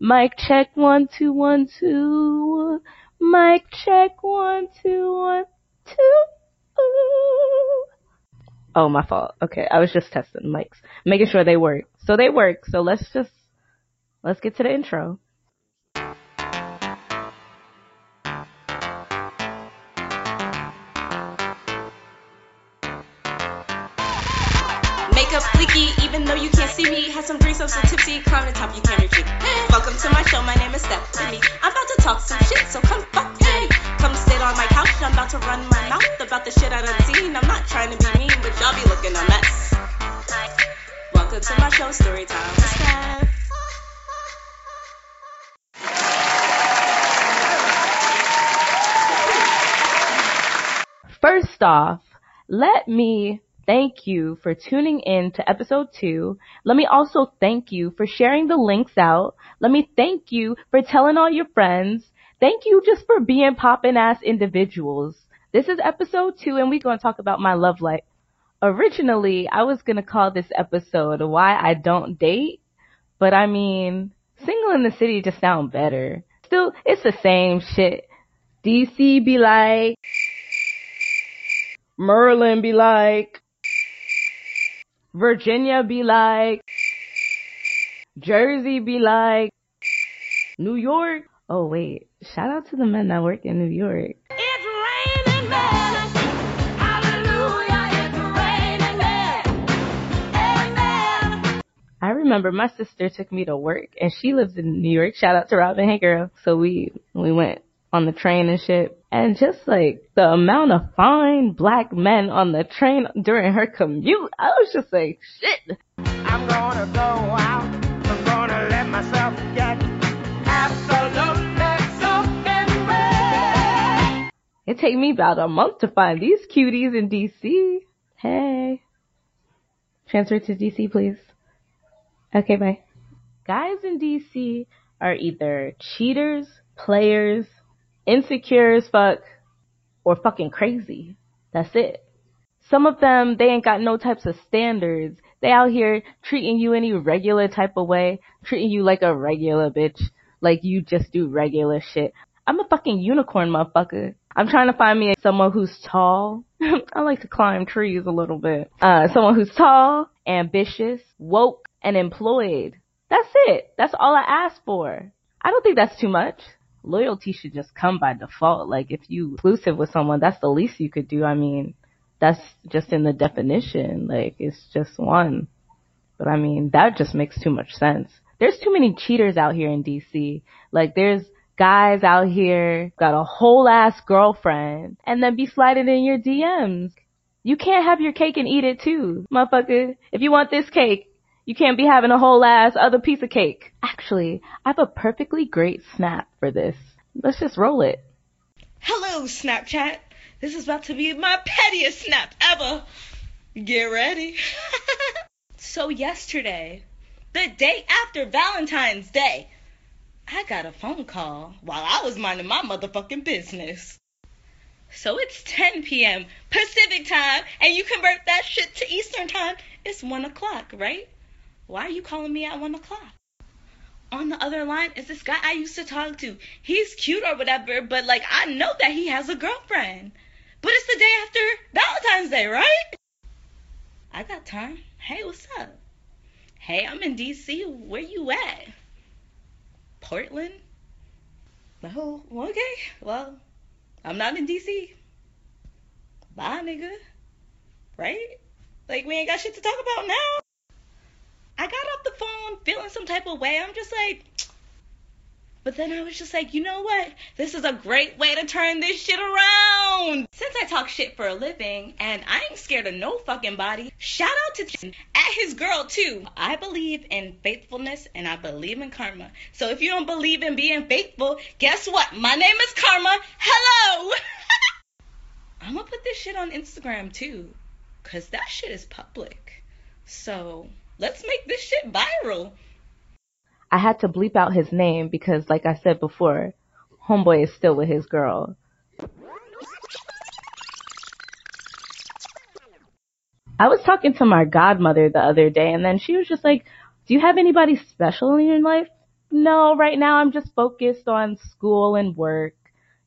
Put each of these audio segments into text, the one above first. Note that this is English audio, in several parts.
Mic check one two one two. Mic check one two one two. Oh, my fault. Okay, I was just testing mics, making sure they work. So they work. So let's just let's get to the intro. See me. Have some drinks, I'm so tipsy. The top, you can't retreat. Welcome to my show, my name is Stephanie. I'm about to talk some shit, so come fuck with me. Come sit on my couch, I'm about to run my mouth about the shit I done seen. I'm not trying to be mean, but y'all be looking a mess. Welcome to my show, story time. with Steph. First off, let me thank you for tuning in to episode two. Let me also thank you for sharing the links out. Let me thank you for telling all your friends. Thank you just for being poppin' ass individuals. This is episode two and we're going to talk about my love life. Originally, I was going to call this episode why I don't date, but I mean, single in the city just sound better. Still, it's the same shit. DC be like, Maryland be like, Virginia be like, Jersey be like, New York. Oh wait, shout out to the men that work in New York. It's raining men. Hallelujah, it's raining men. Amen. I remember my sister took me to work and she lives in New York. Shout out to Robin Hey girl. So we, we went on the train and shit. And just like the amount of fine black men on the train during her commute, I was just like, shit. I'm gonna go out. I'm gonna let myself get absolutely soaking wet. It take me about a month to find these cuties in DC. Hey. Transfer to DC, please. Okay, bye. Guys in DC are either cheaters, players, insecure as fuck, or fucking crazy. That's it. Some of them, they ain't got no types of standards. They out here treating you any regular type of way, treating you like a regular bitch, like you just do regular shit. I'm a fucking unicorn, motherfucker. I'm trying to find me someone who's tall. I like to climb trees a little bit. Uh, someone who's tall, ambitious, woke, and employed. That's it. That's all I ask for. I don't think that's too much. Loyalty should just come by default. Like if you exclusive with someone, that's the least you could do. I mean, that's just in the definition. Like it's just one. But I mean, that just makes too much sense. There's too many cheaters out here in DC. Like there's guys out here got a whole ass girlfriend and then be sliding in your DMs. You can't have your cake and eat it too, motherfucker. If you want this cake, you can't be having a whole ass other piece of cake. Actually, I have a perfectly great snap for this. Let's just roll it. Hello, Snapchat. This is about to be my pettiest snap ever. Get ready. so, yesterday, the day after Valentine's Day, I got a phone call while I was minding my motherfucking business. So it's 10 p.m. Pacific time, and you convert that shit to Eastern time. It's 1 o'clock, right? Why are you calling me at 1 o'clock? On the other line is this guy I used to talk to. He's cute or whatever, but like I know that he has a girlfriend. But it's the day after Valentine's Day, right? I got time. Hey, what's up? Hey, I'm in DC. Where you at? Portland? Oh, okay. Well, I'm not in DC. Bye, nigga. Right? Like, we ain't got shit to talk about now. I got off the phone feeling some type of way. I'm just like, but then I was just like, you know what? This is a great way to turn this shit around. Since I talk shit for a living and I ain't scared of no fucking body, shout out to at his girl too. I believe in faithfulness and I believe in karma. So if you don't believe in being faithful, guess what? My name is Karma. Hello. I'm gonna put this shit on Instagram too, cause that shit is public. So let's make this shit viral. I had to bleep out his name because, like I said before, homeboy is still with his girl. I was talking to my godmother the other day and then she was just like, do you have anybody special in your life? no, right now I'm just focused on school and work,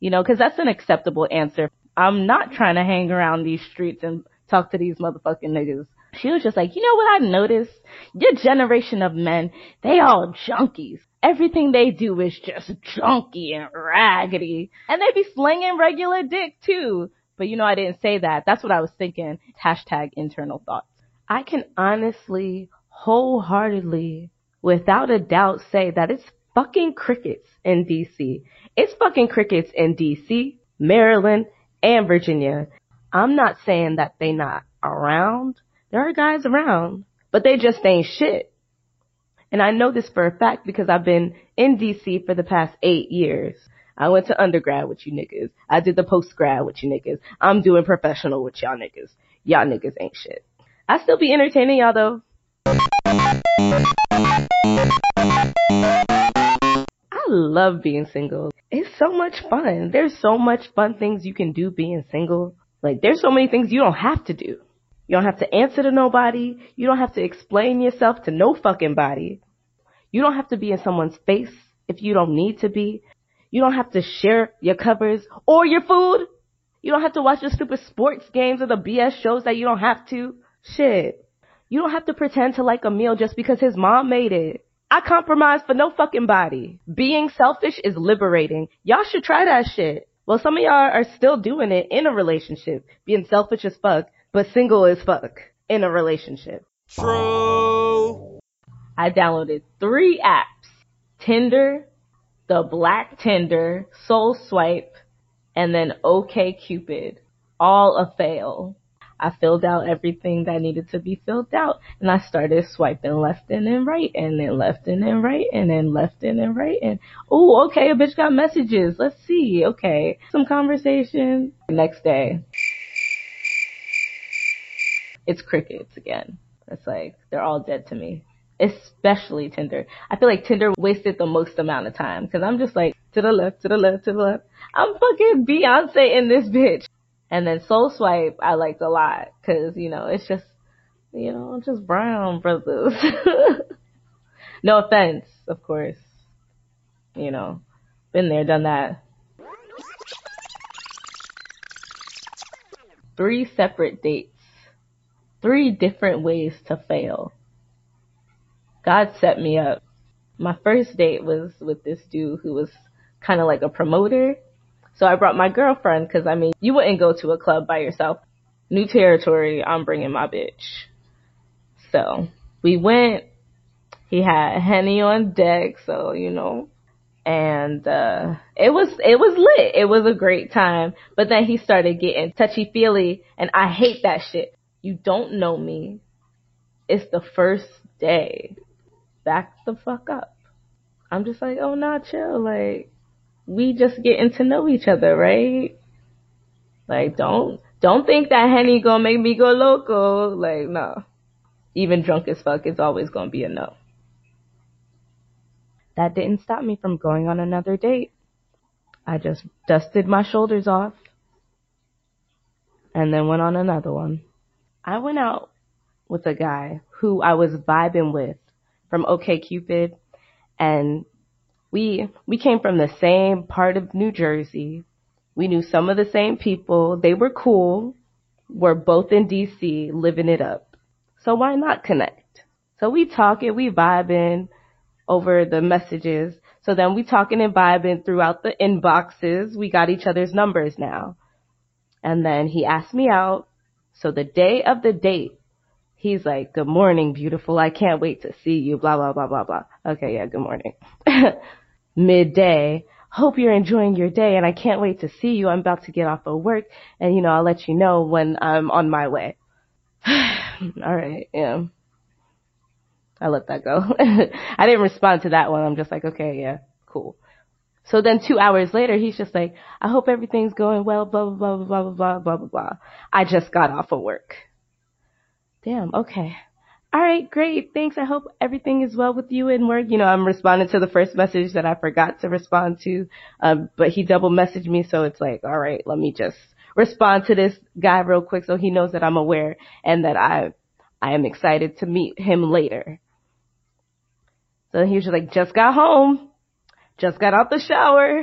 you know, cause that's an acceptable answer. I'm not trying to hang around these streets and talk to these motherfucking niggas. She was just like, you know what I noticed? Your generation of men, they all junkies. Everything they do is just junky and raggedy. And they be slinging regular dick too. But you know, I didn't say that. That's what I was thinking. Hashtag internal thoughts. I can honestly, wholeheartedly, without a doubt say that it's fucking crickets in DC. It's fucking crickets in DC, Maryland, and Virginia. I'm not saying that they not around. There are guys around, but they just ain't shit. And I know this for a fact because I've been in DC for the past eight years. I went to undergrad with you niggas. I did the post grad with you niggas. I'm doing professional with y'all niggas. Y'all niggas ain't shit. I still be entertaining y'all though. I love being single. It's so much fun. There's so much fun things you can do being single. Like there's so many things you don't have to do. You don't have to answer to nobody. You don't have to explain yourself to no fucking body. You don't have to be in someone's face if you don't need to be. You don't have to share your covers or your food. You don't have to watch the stupid sports games or the BS shows that you don't have to. Shit. You don't have to pretend to like a meal just because his mom made it. I compromise for no fucking body. Being selfish is liberating. Y'all should try that shit. Well, some of y'all are still doing it in a relationship, being selfish as fuck, but single as fuck in a relationship. True. I downloaded three apps. Tinder, the Black Tinder, Soul Swipe, and then OK Cupid. All a fail. I filled out everything that needed to be filled out and I started swiping left and then right and then left and then right and then left and then right and oh okay a bitch got messages let's see okay some conversation next day it's crickets again it's like they're all dead to me especially Tinder I feel like Tinder wasted the most amount of time because I'm just like to the left to the left to the left I'm fucking Beyonce in this bitch and then Soul Swipe I liked a lot because, you know, it's just, you know, just brown brothers. no offense, of course. You know, been there, done that. Three separate dates. Three different ways to fail. God set me up. My first date was with this dude who was kind of like a promoter so I brought my girlfriend because I mean, you wouldn't go to a club by yourself. New territory, I'm bringing my bitch. So we went. He had Henny on deck, so you know, and uh it was it was lit. It was a great time. But then he started getting touchy feely, and I hate that shit. You don't know me. It's the first day. Back the fuck up. I'm just like, oh nah, chill. Like, we just getting to know each other, right? Like, don't, don't think that Henny gonna make me go loco. Like, no. Even drunk as fuck, it's always gonna be a no. That didn't stop me from going on another date. I just dusted my shoulders off and then went on another one. I went out with a guy who I was vibing with from OKCupid and we we came from the same part of New Jersey. We knew some of the same people. They were cool. We're both in DC living it up. So why not connect? So we talking, we vibing over the messages. So then we talking and vibing throughout the inboxes. We got each other's numbers now. And then he asked me out. So the day of the date, he's like, good morning, beautiful. I can't wait to see you. Blah, blah, blah, blah, blah. Okay. Yeah. Good morning. Midday. Hope you're enjoying your day and I can't wait to see you. I'm about to get off of work and you know, I'll let you know when I'm on my way. All right. Yeah. I let that go. I didn't respond to that one. I'm just like, okay, yeah, cool. So then two hours later, he's just like, I hope everything's going well, blah, blah, blah, blah, blah, blah, blah, blah, blah. I just got off of work. Damn, okay. All right, great. Thanks. I hope everything is well with you and work. You know, I'm responding to the first message that I forgot to respond to. Um, but he double messaged me. So it's like, all right, let me just respond to this guy real quick so he knows that I'm aware and that I, I am excited to meet him later. So he was just like, just got home. Just got out the shower.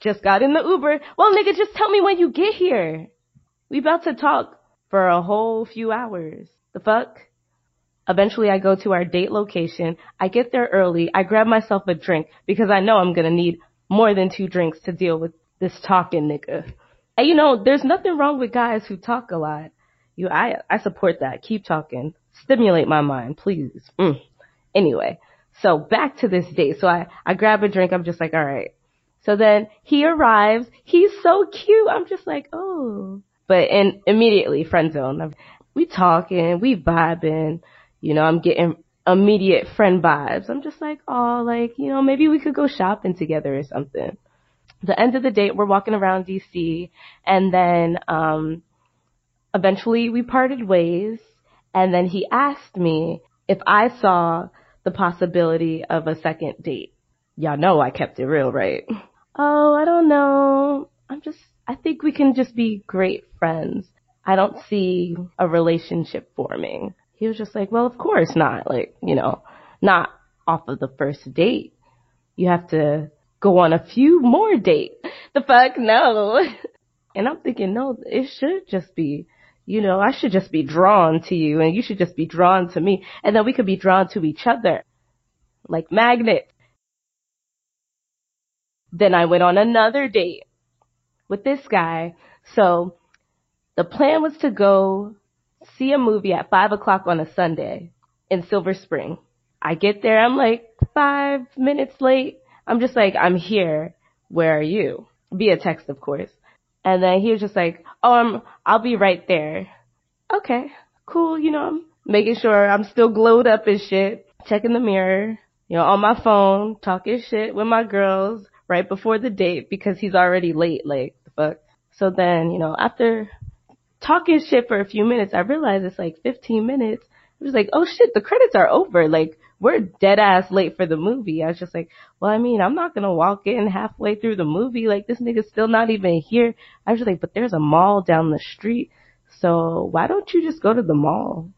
Just got in the Uber. Well, nigga, just tell me when you get here. We about to talk for a whole few hours. The fuck? Eventually I go to our date location. I get there early. I grab myself a drink because I know I'm gonna need more than two drinks to deal with this talking nigga. And you know, there's nothing wrong with guys who talk a lot. You, I, I support that. Keep talking. Stimulate my mind, please. Mm. Anyway, so back to this date. So I, I grab a drink. I'm just like, all right. So then he arrives. He's so cute. I'm just like, oh. But and immediately friend zone. We talking, we vibing. You know, I'm getting immediate friend vibes. I'm just like, oh, like you know, maybe we could go shopping together or something. The end of the date, we're walking around DC, and then um, eventually we parted ways. And then he asked me if I saw the possibility of a second date. Y'all know I kept it real, right? Oh, I don't know. I'm just, I think we can just be great friends. I don't see a relationship forming. He was just like, well, of course not. Like, you know, not off of the first date. You have to go on a few more dates. The fuck no. And I'm thinking, no, it should just be, you know, I should just be drawn to you and you should just be drawn to me. And then we could be drawn to each other like magnets. Then I went on another date with this guy. So the plan was to go see a movie at five o'clock on a Sunday in Silver Spring. I get there, I'm like five minutes late. I'm just like, I'm here. Where are you? Via text, of course. And then he was just like, oh, I'm, I'll be right there. Okay, cool. You know, I'm making sure I'm still glowed up and shit. Checking the mirror, you know, on my phone, talking shit with my girls right before the date because he's already late. Like, the fuck. So then, you know, after talking shit for a few minutes, I realized it's like 15 minutes. I was like, oh shit, the credits are over. Like, we're dead ass late for the movie. I was just like, well, I mean, I'm not gonna walk in halfway through the movie. Like, this nigga's still not even here. I was like, but there's a mall down the street. So why don't you just go to the mall?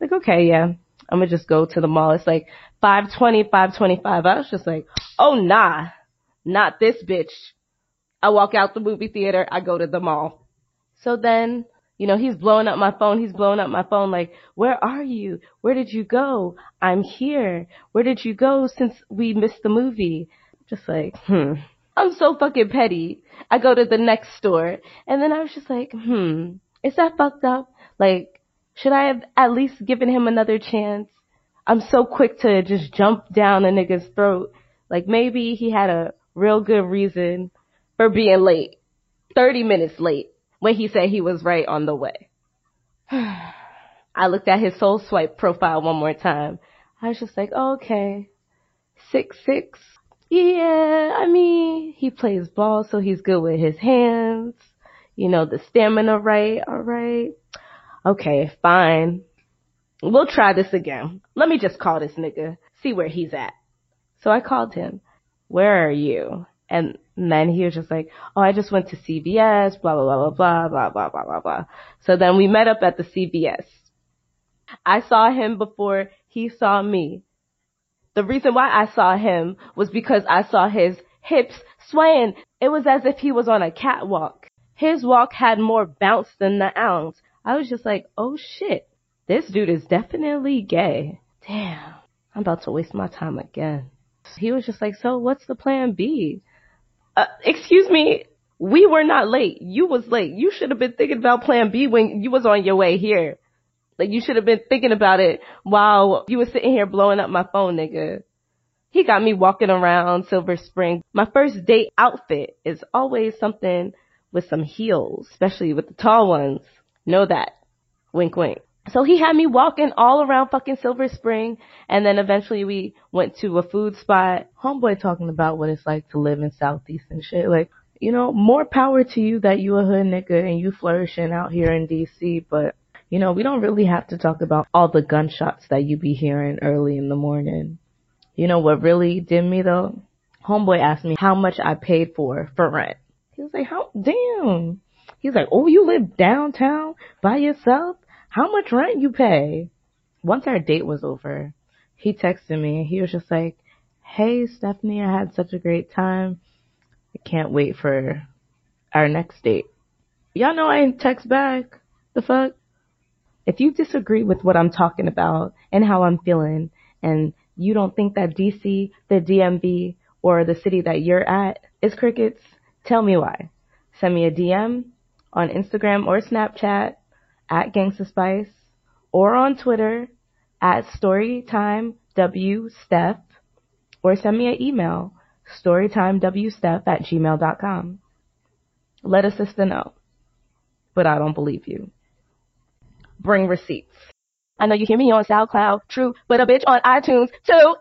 Like, okay, yeah. I'm gonna just go to the mall. It's like 520, 525. I was just like, oh nah, not this bitch. I walk out the movie theater. I go to the mall. So then, you know, he's blowing up my phone. He's blowing up my phone like, where are you? Where did you go? I'm here. Where did you go since we missed the movie? Just like, hmm. I'm so fucking petty. I go to the next store and then I was just like, hmm, is that fucked up? Like, should I have at least given him another chance? I'm so quick to just jump down a nigga's throat. Like maybe he had a real good reason for being late. 30 minutes late when he said he was right on the way. I looked at his soul swipe profile one more time. I was just like, okay. Six six. Yeah, I mean, he plays ball, so he's good with his hands. You know, the stamina right, alright. Okay, fine. We'll try this again. Let me just call this nigga, see where he's at. So I called him. Where are you? And then he was just like, oh, I just went to CVS, blah, blah, blah, blah, blah, blah, blah, blah, blah. So then we met up at the CVS. I saw him before he saw me. The reason why I saw him was because I saw his hips swaying. It was as if he was on a catwalk. His walk had more bounce than the ounce. I was just like, oh shit, this dude is definitely gay. Damn, I'm about to waste my time again. He was just like, so what's the plan B? Uh, excuse me, we were not late. You was late. You should have been thinking about plan B when you was on your way here. Like you should have been thinking about it while you were sitting here blowing up my phone, nigga. He got me walking around Silver Spring. My first date outfit is always something with some heels, especially with the tall ones. Know that. Wink wink. So he had me walking all around fucking Silver Spring, and then eventually we went to a food spot. Homeboy talking about what it's like to live in Southeast and shit. Like, you know, more power to you that you a hood nigga and you flourishing out here in DC, but you know, we don't really have to talk about all the gunshots that you be hearing early in the morning. You know what really did me though? Homeboy asked me how much I paid for for rent. He was like, how, damn. He's like, oh, you live downtown by yourself? How much rent you pay? Once our date was over, he texted me. And he was just like, "Hey, Stephanie, I had such a great time. I can't wait for our next date." Y'all know I ain't text back. The fuck? If you disagree with what I'm talking about and how I'm feeling, and you don't think that DC, the DMV, or the city that you're at is crickets, tell me why. Send me a DM on Instagram or Snapchat at Gangsta Spice or on Twitter at StorytimeWSteph or send me an email storytimewsteph at gmail.com. Let a sister know. But I don't believe you. Bring receipts. I know you hear me on SoundCloud, true, but a bitch on iTunes too.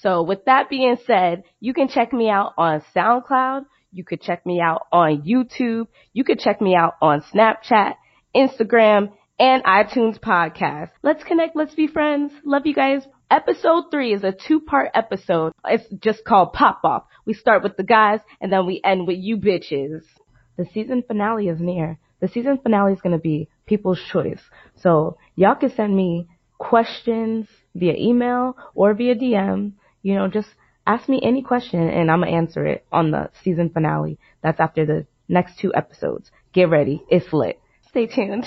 So with that being said, you can check me out on SoundCloud. You could check me out on YouTube. You could check me out on Snapchat, Instagram, and iTunes podcast. Let's connect. Let's be friends. Love you guys. Episode three is a two part episode. It's just called Pop Off. We start with the guys and then we end with you bitches. The season finale is near. The season finale is going to be people's choice. So y'all can send me questions via email or via DM. You know, just ask me any question and I'm going to answer it on the season finale. That's after the next two episodes. Get ready. It's lit. Stay tuned.